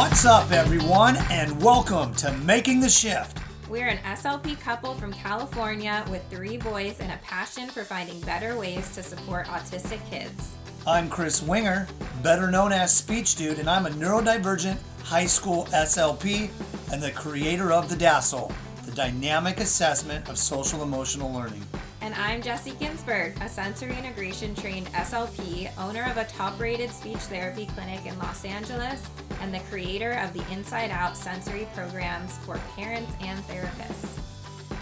What's up, everyone, and welcome to Making the Shift. We're an SLP couple from California with three boys and a passion for finding better ways to support autistic kids. I'm Chris Wenger, better known as Speech Dude, and I'm a neurodivergent high school SLP and the creator of the DASSLE, the Dynamic Assessment of Social Emotional Learning. And I'm Jessie Ginsberg, a sensory integration trained SLP, owner of a top rated speech therapy clinic in Los Angeles, and the creator of the Inside Out sensory programs for parents and therapists.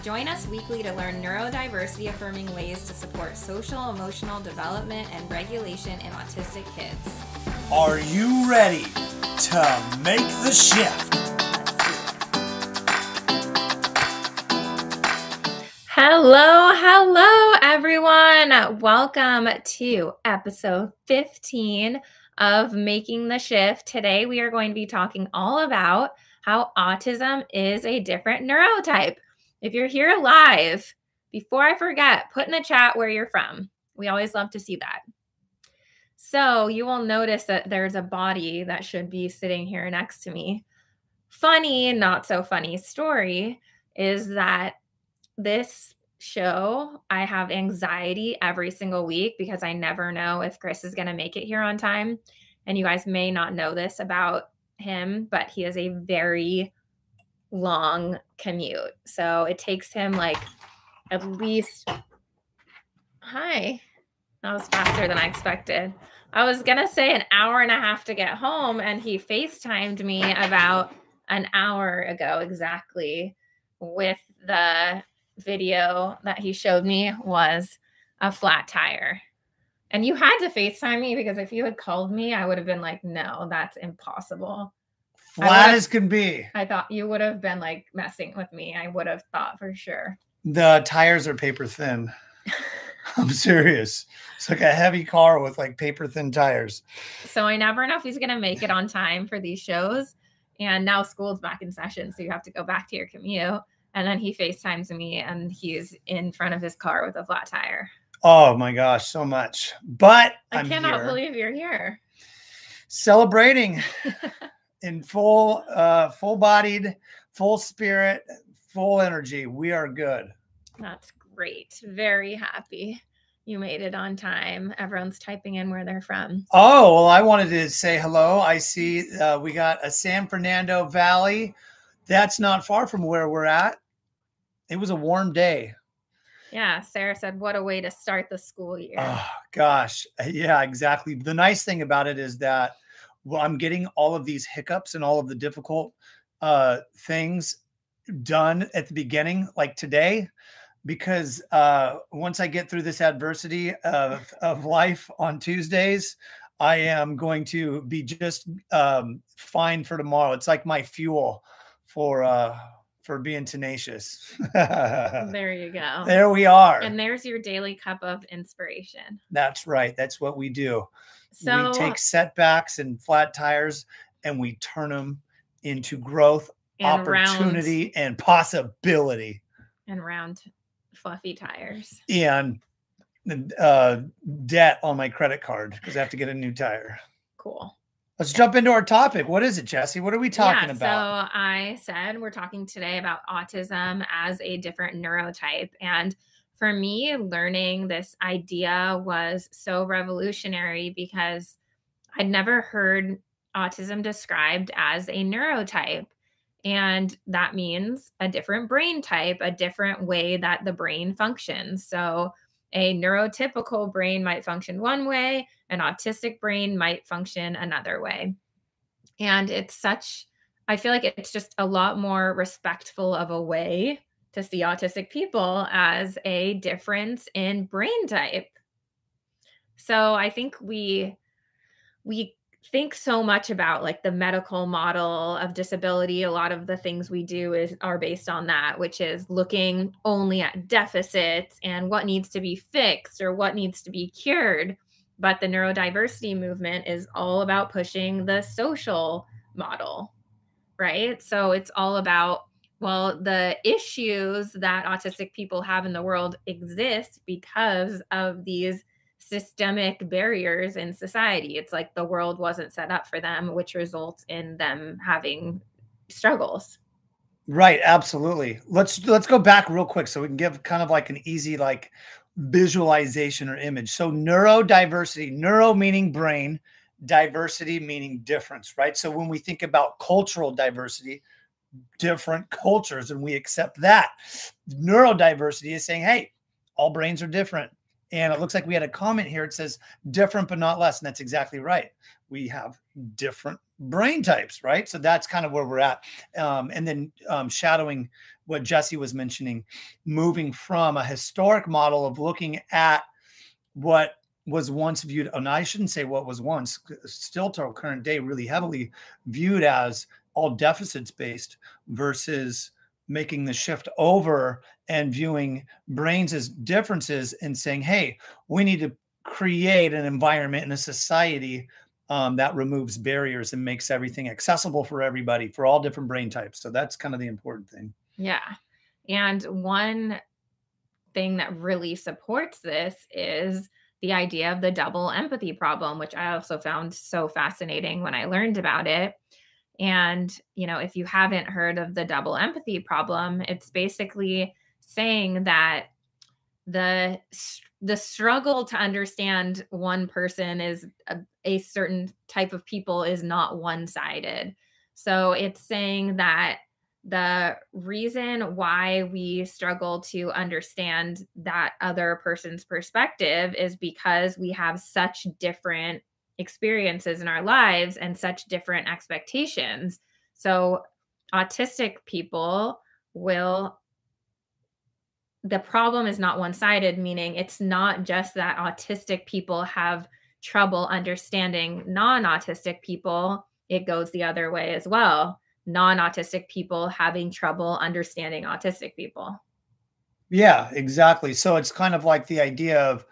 Join us weekly to learn neurodiversity affirming ways to support social emotional development and regulation in autistic kids. Are you ready to make the shift? Hello, hello, everyone. Welcome to episode 15 of Making the Shift. Today, we are going to be talking all about how autism is a different neurotype. If you're here live, before I forget, put in the chat where you're from. We always love to see that. So, you will notice that there's a body that should be sitting here next to me. Funny, not so funny story is that this show, I have anxiety every single week because I never know if Chris is going to make it here on time. And you guys may not know this about him, but he has a very long commute. So it takes him like at least. Hi. That was faster than I expected. I was going to say an hour and a half to get home, and he FaceTimed me about an hour ago exactly with the video that he showed me was a flat tire. And you had to FaceTime me because if you had called me, I would have been like, no, that's impossible. Flat as can be. I thought you would have been like messing with me. I would have thought for sure. The tires are paper thin. I'm serious. It's like a heavy car with like paper thin tires. So I never know if he's going to make it on time for these shows. And now school's back in session. So you have to go back to your commute. And then he FaceTimes me and he's in front of his car with a flat tire. Oh my gosh, so much. But I I'm cannot here believe you're here. celebrating in full uh full bodied, full spirit, full energy. We are good. That's great. Very happy you made it on time. Everyone's typing in where they're from. Oh, well, I wanted to say hello. I see uh, we got a San Fernando Valley. That's not far from where we're at. It was a warm day. Yeah, Sarah said, What a way to start the school year. Oh gosh, yeah, exactly. The nice thing about it is that well, I'm getting all of these hiccups and all of the difficult uh, things done at the beginning, like today, because uh, once I get through this adversity of of life on Tuesdays, I am going to be just um, fine for tomorrow. It's like my fuel for uh, for being tenacious. there you go. there we are. And there's your daily cup of inspiration. That's right. That's what we do. So we take setbacks and flat tires and we turn them into growth, and opportunity, and possibility. and round fluffy tires. And uh, debt on my credit card because I have to get a new tire. Cool. Let's jump into our topic. What is it, Jesse? What are we talking yeah, about? So I said we're talking today about autism as a different neurotype. And for me, learning this idea was so revolutionary because I'd never heard autism described as a neurotype. And that means a different brain type, a different way that the brain functions. So a neurotypical brain might function one way, an autistic brain might function another way. And it's such, I feel like it's just a lot more respectful of a way to see autistic people as a difference in brain type. So I think we we think so much about like the medical model of disability. A lot of the things we do is are based on that which is looking only at deficits and what needs to be fixed or what needs to be cured. But the neurodiversity movement is all about pushing the social model right? So it's all about well the issues that autistic people have in the world exist because of these systemic barriers in society. It's like the world wasn't set up for them, which results in them having struggles. Right, absolutely. Let's let's go back real quick so we can give kind of like an easy like visualization or image. So neurodiversity, neuro meaning brain, diversity meaning difference, right? So when we think about cultural diversity, different cultures and we accept that. Neurodiversity is saying, "Hey, all brains are different." And it looks like we had a comment here. It says different but not less. And that's exactly right. We have different brain types, right? So that's kind of where we're at. Um, and then um, shadowing what Jesse was mentioning, moving from a historic model of looking at what was once viewed, and I shouldn't say what was once, still to our current day, really heavily viewed as all deficits based versus making the shift over and viewing brains as differences and saying, hey, we need to create an environment and a society um, that removes barriers and makes everything accessible for everybody for all different brain types. So that's kind of the important thing. Yeah. And one thing that really supports this is the idea of the double empathy problem, which I also found so fascinating when I learned about it. And, you know, if you haven't heard of the double empathy problem, it's basically saying that the the struggle to understand one person is a, a certain type of people is not one-sided. So it's saying that the reason why we struggle to understand that other person's perspective is because we have such different experiences in our lives and such different expectations. So, autistic people will, the problem is not one sided, meaning it's not just that autistic people have trouble understanding non autistic people, it goes the other way as well. Non autistic people having trouble understanding autistic people. Yeah, exactly. So it's kind of like the idea of,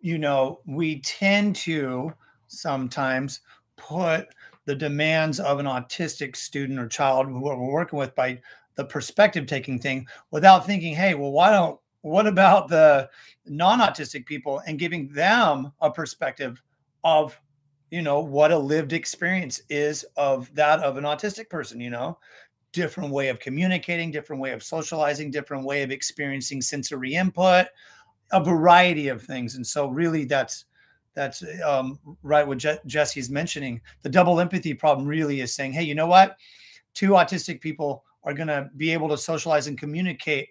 you know, we tend to sometimes put the demands of an autistic student or child who we're working with by the perspective taking thing without thinking, hey, well, why don't what about the non-autistic people? and giving them a perspective of you know what a lived experience is of that of an autistic person you know? Different way of communicating different way of socializing different way of experiencing sensory input a variety of things. And so really that's that's um, right what Je- jesse's mentioning. The double empathy problem really is saying hey you know what? Two autistic people are going to be able to socialize and communicate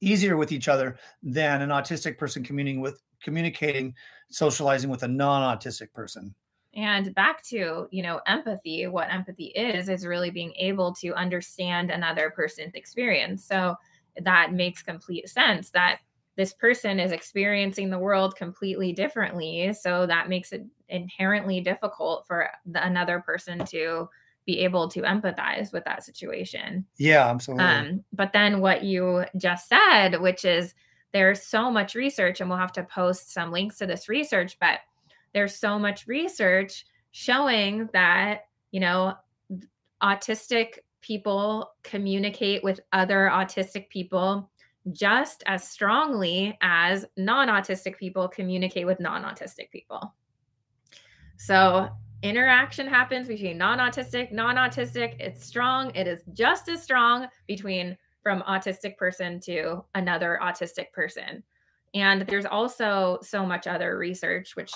easier with each other than an autistic person communicating with communicating socializing with a non-autistic person. And back to you know empathy what empathy is is really being able to understand another person's experience. So that makes complete sense that this person is experiencing the world completely differently. So that makes it inherently difficult for the, another person to be able to empathize with that situation. Yeah absolutely. Um, but then what you just said which is there's so much research and we'll have to post some links to this research but there's so much research showing that you know autistic people communicate with other autistic people just as strongly as non autistic people communicate with non autistic people. So, interaction happens between non autistic, non autistic. It's strong. It is just as strong between from autistic person to another autistic person. And there's also so much other research, which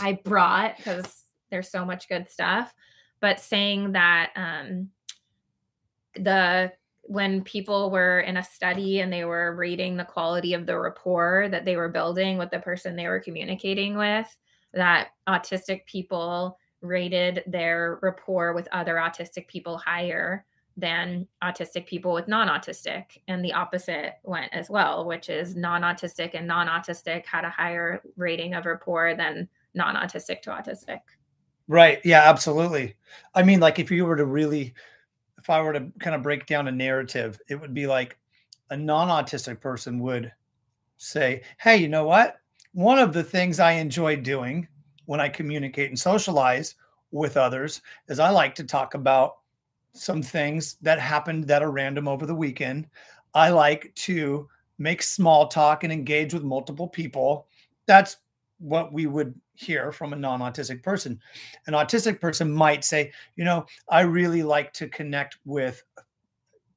I brought because there's so much good stuff, but saying that um, the when people were in a study and they were rating the quality of the rapport that they were building with the person they were communicating with, that autistic people rated their rapport with other autistic people higher than autistic people with non autistic. And the opposite went as well, which is non autistic and non autistic had a higher rating of rapport than non autistic to autistic. Right. Yeah, absolutely. I mean, like if you were to really if I were to kind of break down a narrative, it would be like a non autistic person would say, Hey, you know what? One of the things I enjoy doing when I communicate and socialize with others is I like to talk about some things that happened that are random over the weekend. I like to make small talk and engage with multiple people. That's what we would hear from a non-autistic person. An autistic person might say, you know, I really like to connect with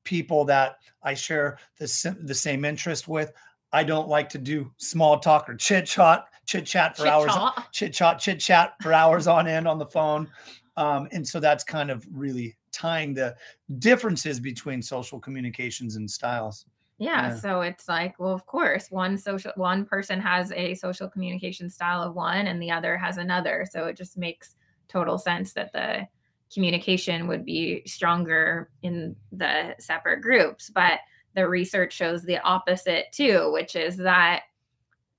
people that I share the, the same interest with. I don't like to do small talk or chit chat, chit chat for chit hours, chit chat, chit chat for hours on end on the phone. Um, and so that's kind of really tying the differences between social communications and styles. Yeah, yeah, so it's like, well, of course, one social one person has a social communication style of one and the other has another. So it just makes total sense that the communication would be stronger in the separate groups, but the research shows the opposite too, which is that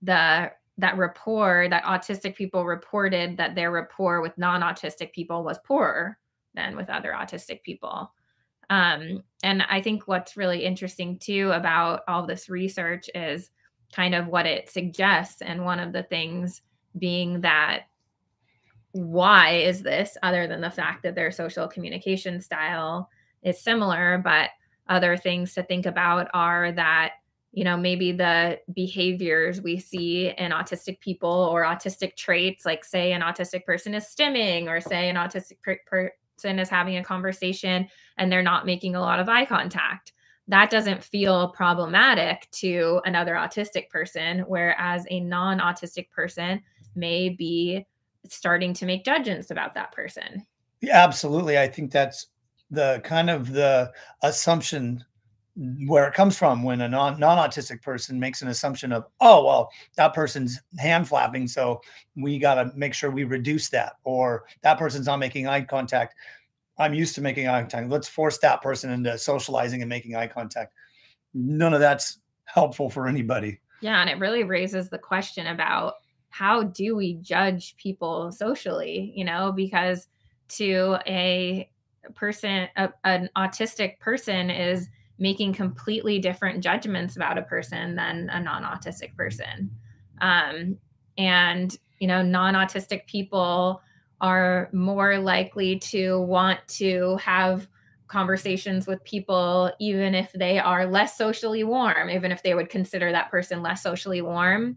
the that rapport that autistic people reported that their rapport with non-autistic people was poorer than with other autistic people. Um, and I think what's really interesting too about all this research is kind of what it suggests. And one of the things being that why is this other than the fact that their social communication style is similar, but other things to think about are that you know maybe the behaviors we see in autistic people or autistic traits like say an autistic person is stimming or say an autistic per- person is having a conversation and they're not making a lot of eye contact. That doesn't feel problematic to another autistic person whereas a non-autistic person may be starting to make judgments about that person. Yeah, absolutely. I think that's the kind of the assumption where it comes from when a non non-autistic person makes an assumption of oh well that person's hand flapping so we got to make sure we reduce that or that person's not making eye contact. I'm used to making eye contact. Let's force that person into socializing and making eye contact. None of that's helpful for anybody. Yeah and it really raises the question about how do we judge people socially you know because to a person a, an autistic person is making completely different judgments about a person than a non-autistic person. Um, and you know non-autistic people are more likely to want to have conversations with people even if they are less socially warm even if they would consider that person less socially warm.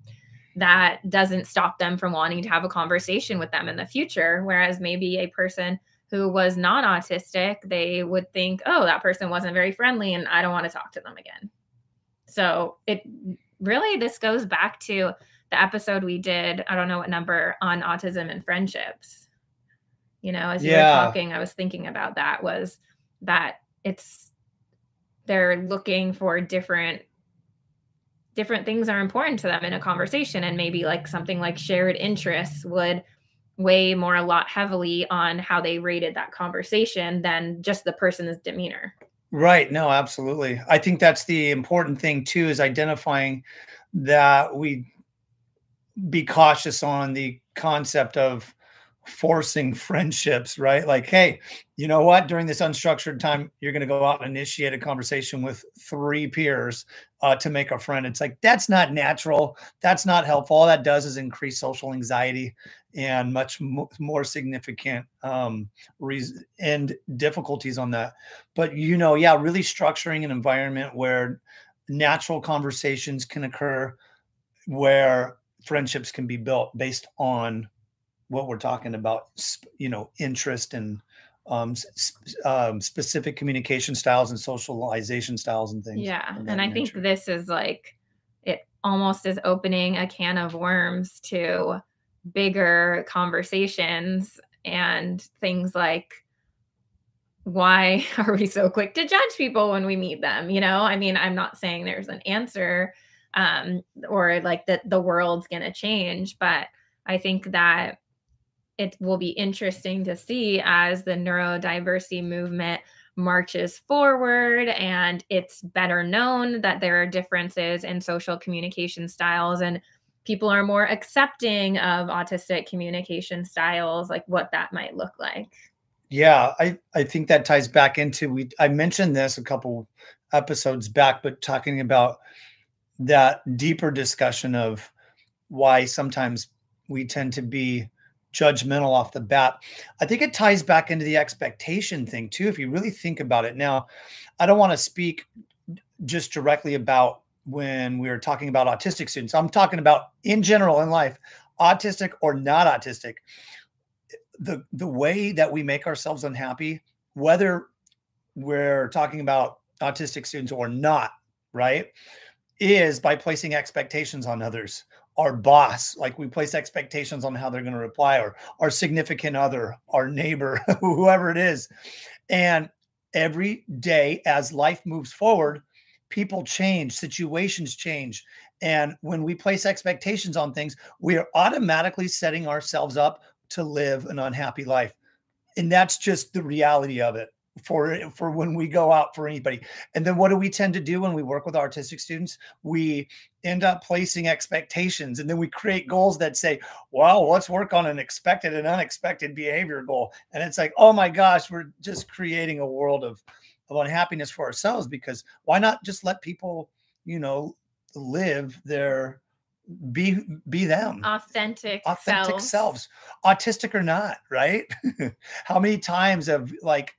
That doesn't stop them from wanting to have a conversation with them in the future whereas maybe a person who was non autistic, they would think, oh, that person wasn't very friendly and I don't want to talk to them again. So it really, this goes back to the episode we did, I don't know what number, on autism and friendships. You know, as you yeah. were talking, I was thinking about that was that it's, they're looking for different different things are important to them in a conversation and maybe like something like shared interests would weigh more a lot heavily on how they rated that conversation than just the person's demeanor. Right. No, absolutely. I think that's the important thing too is identifying that we be cautious on the concept of forcing friendships, right? Like, hey, you know what? During this unstructured time, you're going to go out and initiate a conversation with three peers uh, to make a friend. It's like, that's not natural. That's not helpful. All that does is increase social anxiety and much more significant um, and difficulties on that. But, you know, yeah, really structuring an environment where natural conversations can occur, where friendships can be built based on what we're talking about, you know, interest and um, um, specific communication styles and socialization styles and things. Yeah. And I nature. think this is like, it almost is opening a can of worms to bigger conversations and things like, why are we so quick to judge people when we meet them? You know, I mean, I'm not saying there's an answer um, or like that the world's going to change, but I think that it will be interesting to see as the neurodiversity movement marches forward and it's better known that there are differences in social communication styles and people are more accepting of autistic communication styles like what that might look like. Yeah i i think that ties back into we i mentioned this a couple episodes back but talking about that deeper discussion of why sometimes we tend to be judgmental off the bat. I think it ties back into the expectation thing too. If you really think about it now, I don't want to speak just directly about when we are talking about autistic students. I'm talking about in general in life. autistic or not autistic, the the way that we make ourselves unhappy, whether we're talking about autistic students or not, right, is by placing expectations on others. Our boss, like we place expectations on how they're going to reply, or our significant other, our neighbor, whoever it is. And every day as life moves forward, people change, situations change. And when we place expectations on things, we are automatically setting ourselves up to live an unhappy life. And that's just the reality of it for for when we go out for anybody. And then what do we tend to do when we work with artistic students? We end up placing expectations and then we create goals that say, well, let's work on an expected and unexpected behavior goal. And it's like, oh my gosh, we're just creating a world of of unhappiness for ourselves because why not just let people, you know, live their be be them authentic authentic selves, selves autistic or not right how many times have like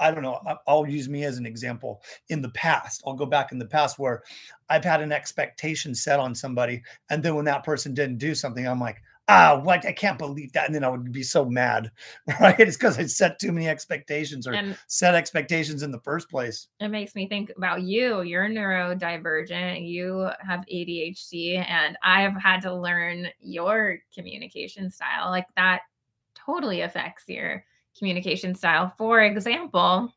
I don't know, I'll use me as an example in the past. I'll go back in the past where I've had an expectation set on somebody. And then when that person didn't do something, I'm like, ah, what? I can't believe that. And then I would be so mad, right? It's because I set too many expectations or and set expectations in the first place. It makes me think about you. You're neurodivergent, you have ADHD, and I've had to learn your communication style. Like that totally affects your communication style. For example,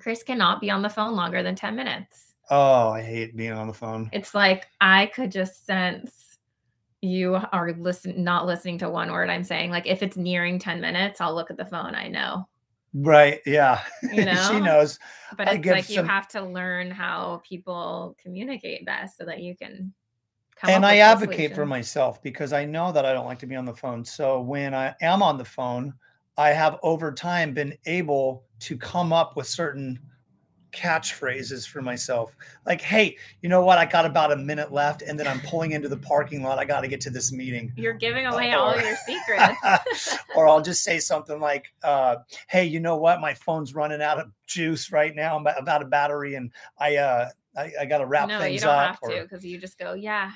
Chris cannot be on the phone longer than 10 minutes. Oh, I hate being on the phone. It's like I could just sense you are listen not listening to one word I'm saying. Like if it's nearing 10 minutes, I'll look at the phone. I know. Right. Yeah. You know? she knows. But I it's like some... you have to learn how people communicate best so that you can come. and I advocate for myself because I know that I don't like to be on the phone. So when I am on the phone, I have over time been able to come up with certain catchphrases for myself. Like, hey, you know what? I got about a minute left, and then I'm pulling into the parking lot. I got to get to this meeting. You're giving away uh, all your secrets. or I'll just say something like, uh, hey, you know what? My phone's running out of juice right now. I'm about a battery, and I uh, I, I got to wrap no, things up. No, you don't have to because you just go, yeah,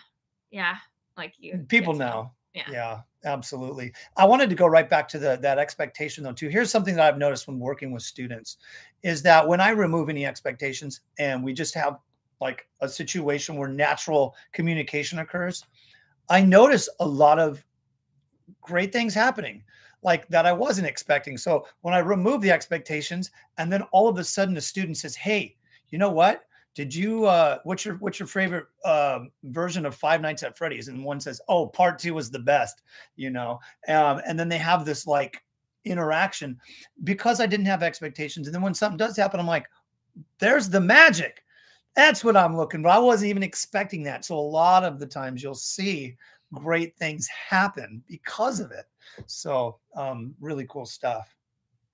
yeah. Like you. People know. Yeah. Yeah, absolutely. I wanted to go right back to the that expectation though too. Here's something that I've noticed when working with students is that when I remove any expectations and we just have like a situation where natural communication occurs, I notice a lot of great things happening like that I wasn't expecting. So when I remove the expectations and then all of a sudden the student says, "Hey, you know what? Did you uh what's your what's your favorite uh, version of five nights at freddy's? And one says oh part two was the best you know? Um, and then they have this like interaction. Because i didn't have expectations and then when something does happen i'm like there's the magic. That's what i'm looking for. I wasn't even expecting that. So a lot of the times you'll see great things happen because of it. So um really cool stuff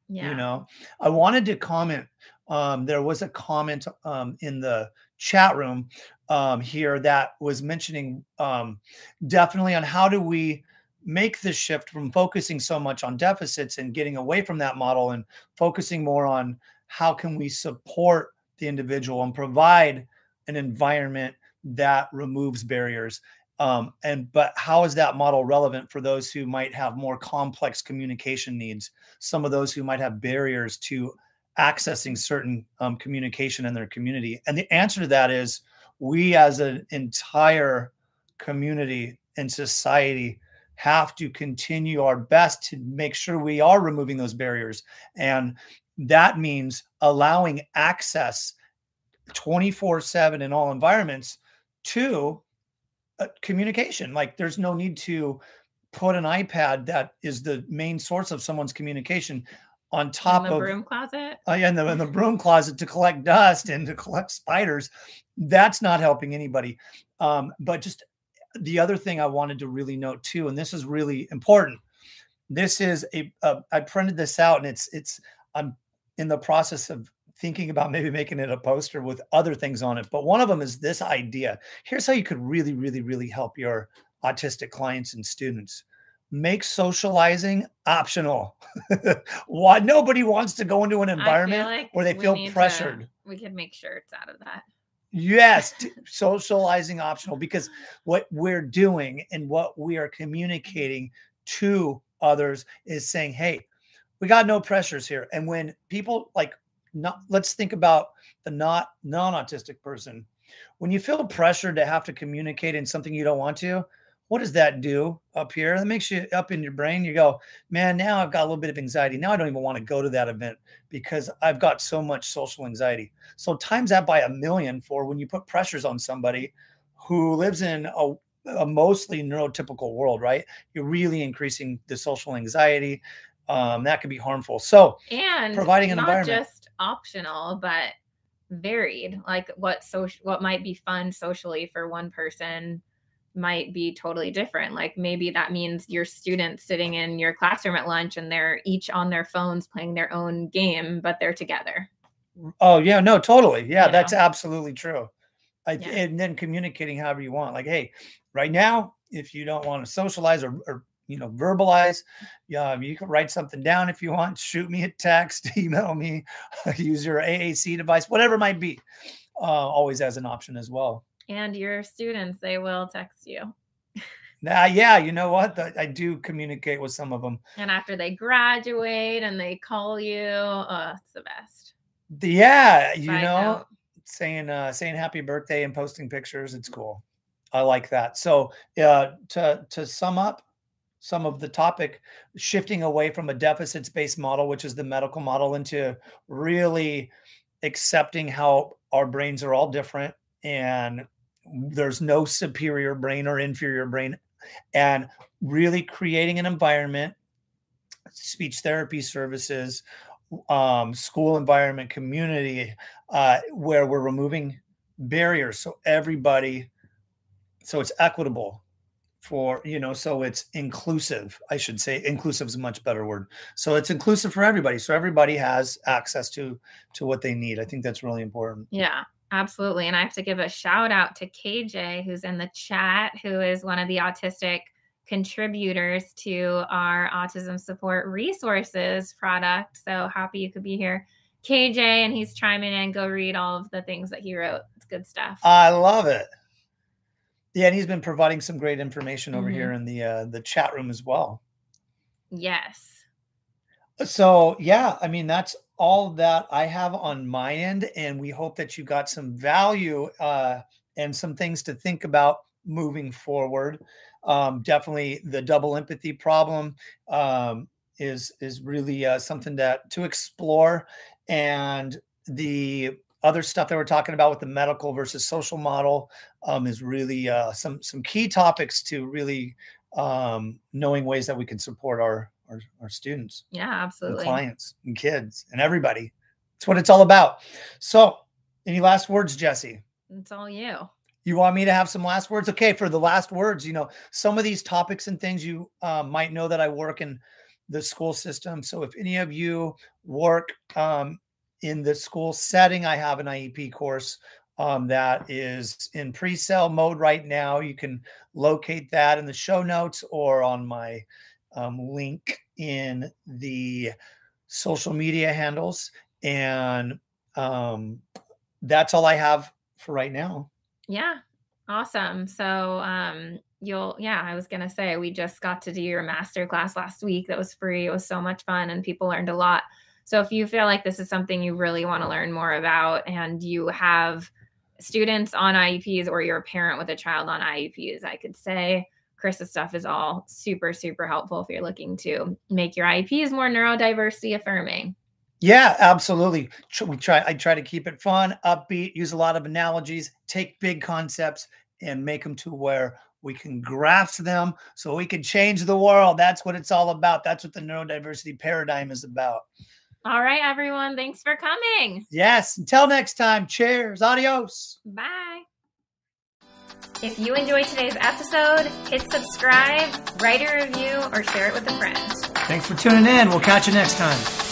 yeah. you know? I wanted to comment um, there was a comment um, in the chat room um, here that was mentioning um, definitely on how do we make the shift from focusing so much on deficits and getting away from that model and focusing more on how can we support the individual and provide an environment that removes barriers. Um, and but how is that model relevant for those who might have more complex communication needs? Some of those who might have barriers to accessing certain um, communication in their community? And the answer to that is we as an entire community and society have to continue our best to make sure we are removing those barriers. And that means allowing access 24 7 in all environments to uh, communication. Like there's no need to put an iPad that is the main source of someone's communication on top in the of broom closet. Uh, yeah, in the, in the broom closet to collect dust and to collect spiders. That's not helping anybody. Um, but just the other thing I wanted to really note too, and this is really important. This is a. Uh, I printed this out, and it's it's. I'm in the process of thinking about maybe making it a poster with other things on it. But one of them is this idea. Here's how you could really, really, really help your autistic clients and students make socializing optional. Why nobody wants to go into an environment like where they feel pressured. To, we can make sure it's out of that. Yes, socializing optional because what we're doing and what we are communicating to others is saying, "Hey, we got no pressures here." And when people like not let's think about the not non-autistic person. When you feel pressure to have to communicate in something you don't want to, what does that do up here? That makes you up in your brain. You go, man, now I've got a little bit of anxiety. Now I don't even want to go to that event because I've got so much social anxiety. So times that by a million for when you put pressures on somebody who lives in a, a mostly neurotypical world, right? You're really increasing the social anxiety. Um, that could be harmful. So and providing an not environment. just optional, but varied. Like what social what might be fun socially for one person might be totally different. Like maybe that means your students sitting in your classroom at lunch and they're each on their phones playing their own game, but they're together. Oh yeah, no, totally. Yeah, You that's know? absolutely true. I, Yeah. And then communicating however you want. Like, hey, right now, if you don't want to socialize or, or you know verbalize, yeah, you can write something down if you want. Shoot me a text, email me, use your AAC device, whatever it might be. Uh, always as an option as well. And your students, they will text you. Now, yeah, you know what? The- I do communicate with some of them. And after they graduate and they call you, oh, it's the best. Yeah, you Side know, note. saying uh saying happy birthday and posting pictures, it's cool. I like that. So uh to to sum up some of the topic, shifting away from a deficits based model, which is the medical model, into really accepting how our brains are all different and there's no superior brain or inferior brain. And really creating an environment speech therapy services um, school environment community uh, where we're removing barriers. So everybody so it's equitable for you know so it's inclusive. I should say inclusive is a much better word. So it's inclusive for everybody. So everybody has access to to what they need. I think that's really important. Yeah, absolutely. And I have to give a shout out to KJ, who's in the chat, who is one of the autistic contributors to our autism support resources product. So happy you could be here, KJ. And he's chiming in. Go read all of the things that he wrote. It's good stuff. i love it yeah and he's been providing some great information over Mhm. here in the uh the chat room as well yes. So yeah, I mean that's all that I have on my end, and we hope that you got some value uh, and some things to think about moving forward. Um, definitely, the double empathy problem um, is is really uh, something that to explore, and the other stuff that we're talking about with the medical versus social model um, is really uh, some some key topics to really um, knowing ways that we can support our our, our students Yeah, and absolutely. clients and kids and everybody. It's what it's all about. So, any last words, Jesse? It's all you. You want me to have some last words? Okay, for the last words, you know, some of these topics and things you uh, might know that I work in the school system. So, if any of you work um, in the school setting, I have an IEP course um, that is in pre sale mode right now. You can locate that in the show notes or on my um, link in the social media handles. And um, that's all I have for right now. Yeah. Awesome. So um you'll yeah, I was going to say we just got to do your master class last week that was free. It was so much fun and people learned a lot. So if you feel like this is something you really want to learn more about and you have students on IEPs or you're a parent with a child on IEPs, I could say Chris's stuff is all super super helpful if you're looking to make your IEPs more neurodiversity affirming. Yeah, absolutely. We try. I try to keep it fun, upbeat, use a lot of analogies, take big concepts, and make them to where we can grasp them, so we can change the world. That's what it's all about. That's what the neurodiversity paradigm is about. All right everyone, thanks for coming. Yes. Until next time. Cheers. Adios. Bye. If you enjoyed today's episode, hit subscribe, write a review, or share it with a friend. Thanks for tuning in. We'll catch you next time.